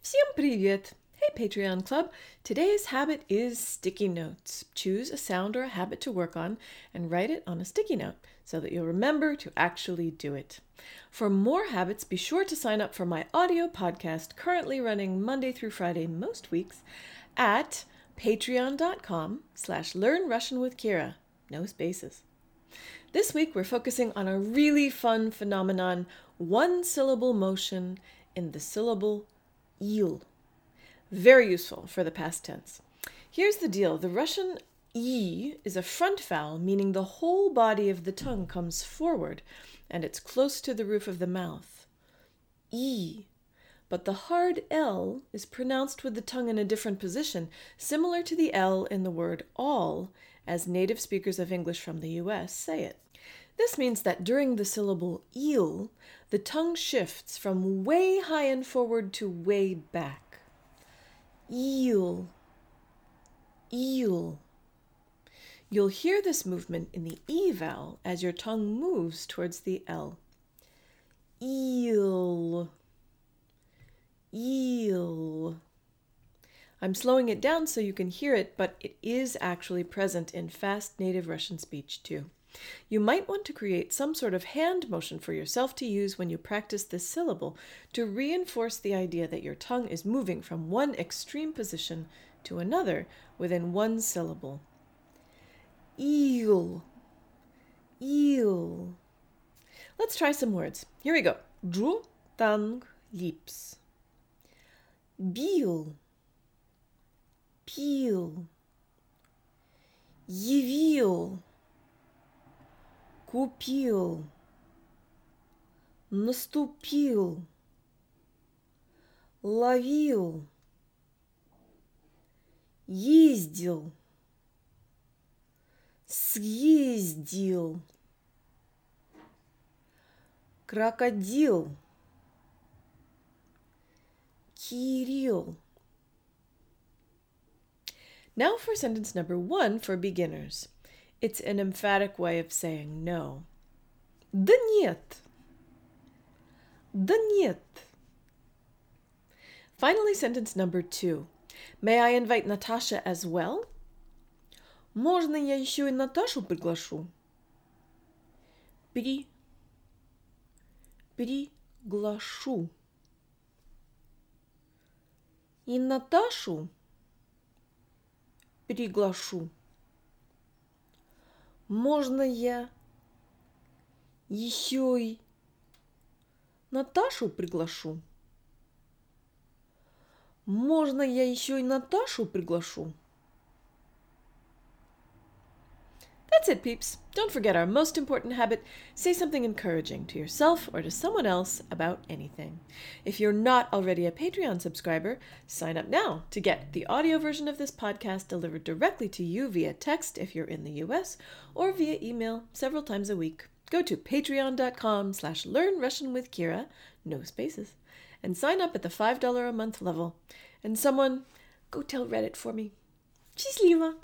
Всем привет! Hey Patreon Club! Today's habit is sticky notes. Choose a sound or a habit to work on and write it on a sticky note so that you'll remember to actually do it. For more habits, be sure to sign up for my audio podcast currently running Monday through Friday most weeks at patreon.com slash learn Russian with Kira. No spaces. This week we're focusing on a really fun phenomenon, one syllable motion in the syllable il. Very useful for the past tense. Here's the deal the Russian i is a front vowel, meaning the whole body of the tongue comes forward and it's close to the roof of the mouth. I. But the hard L is pronounced with the tongue in a different position, similar to the L in the word all, as native speakers of English from the US say it. This means that during the syllable il, the tongue shifts from way high and forward to way back. Il. Il. You'll hear this movement in the E vowel as your tongue moves towards the L. Il. Il. I'm slowing it down so you can hear it, but it is actually present in fast native Russian speech too. You might want to create some sort of hand motion for yourself to use when you practice this syllable to reinforce the idea that your tongue is moving from one extreme position to another within one syllable. Eel. Eel. Let's try some words. Here we go. Dru, tang, lips. Бил. Пил. Явил Купил, наступил, ловил, ездил, съездил, крокодил, Кирилл. Now for sentence number one for beginners. It's an emphatic way of saying no. Да нет. Да нет. Finally, sentence number two. May I invite Natasha as well? Можно я еще и Наташу приглашу? При... Приглашу. И Наташу приглашу. Можно я еще и Наташу приглашу? Можно я еще и Наташу приглашу? That's it, peeps. Don't forget our most important habit say something encouraging to yourself or to someone else about anything. If you're not already a Patreon subscriber, sign up now to get the audio version of this podcast delivered directly to you via text if you're in the US or via email several times a week. Go to patreon.com slash learn Russian with Kira, no spaces, and sign up at the $5 a month level. And someone, go tell Reddit for me. Cheers, Lila!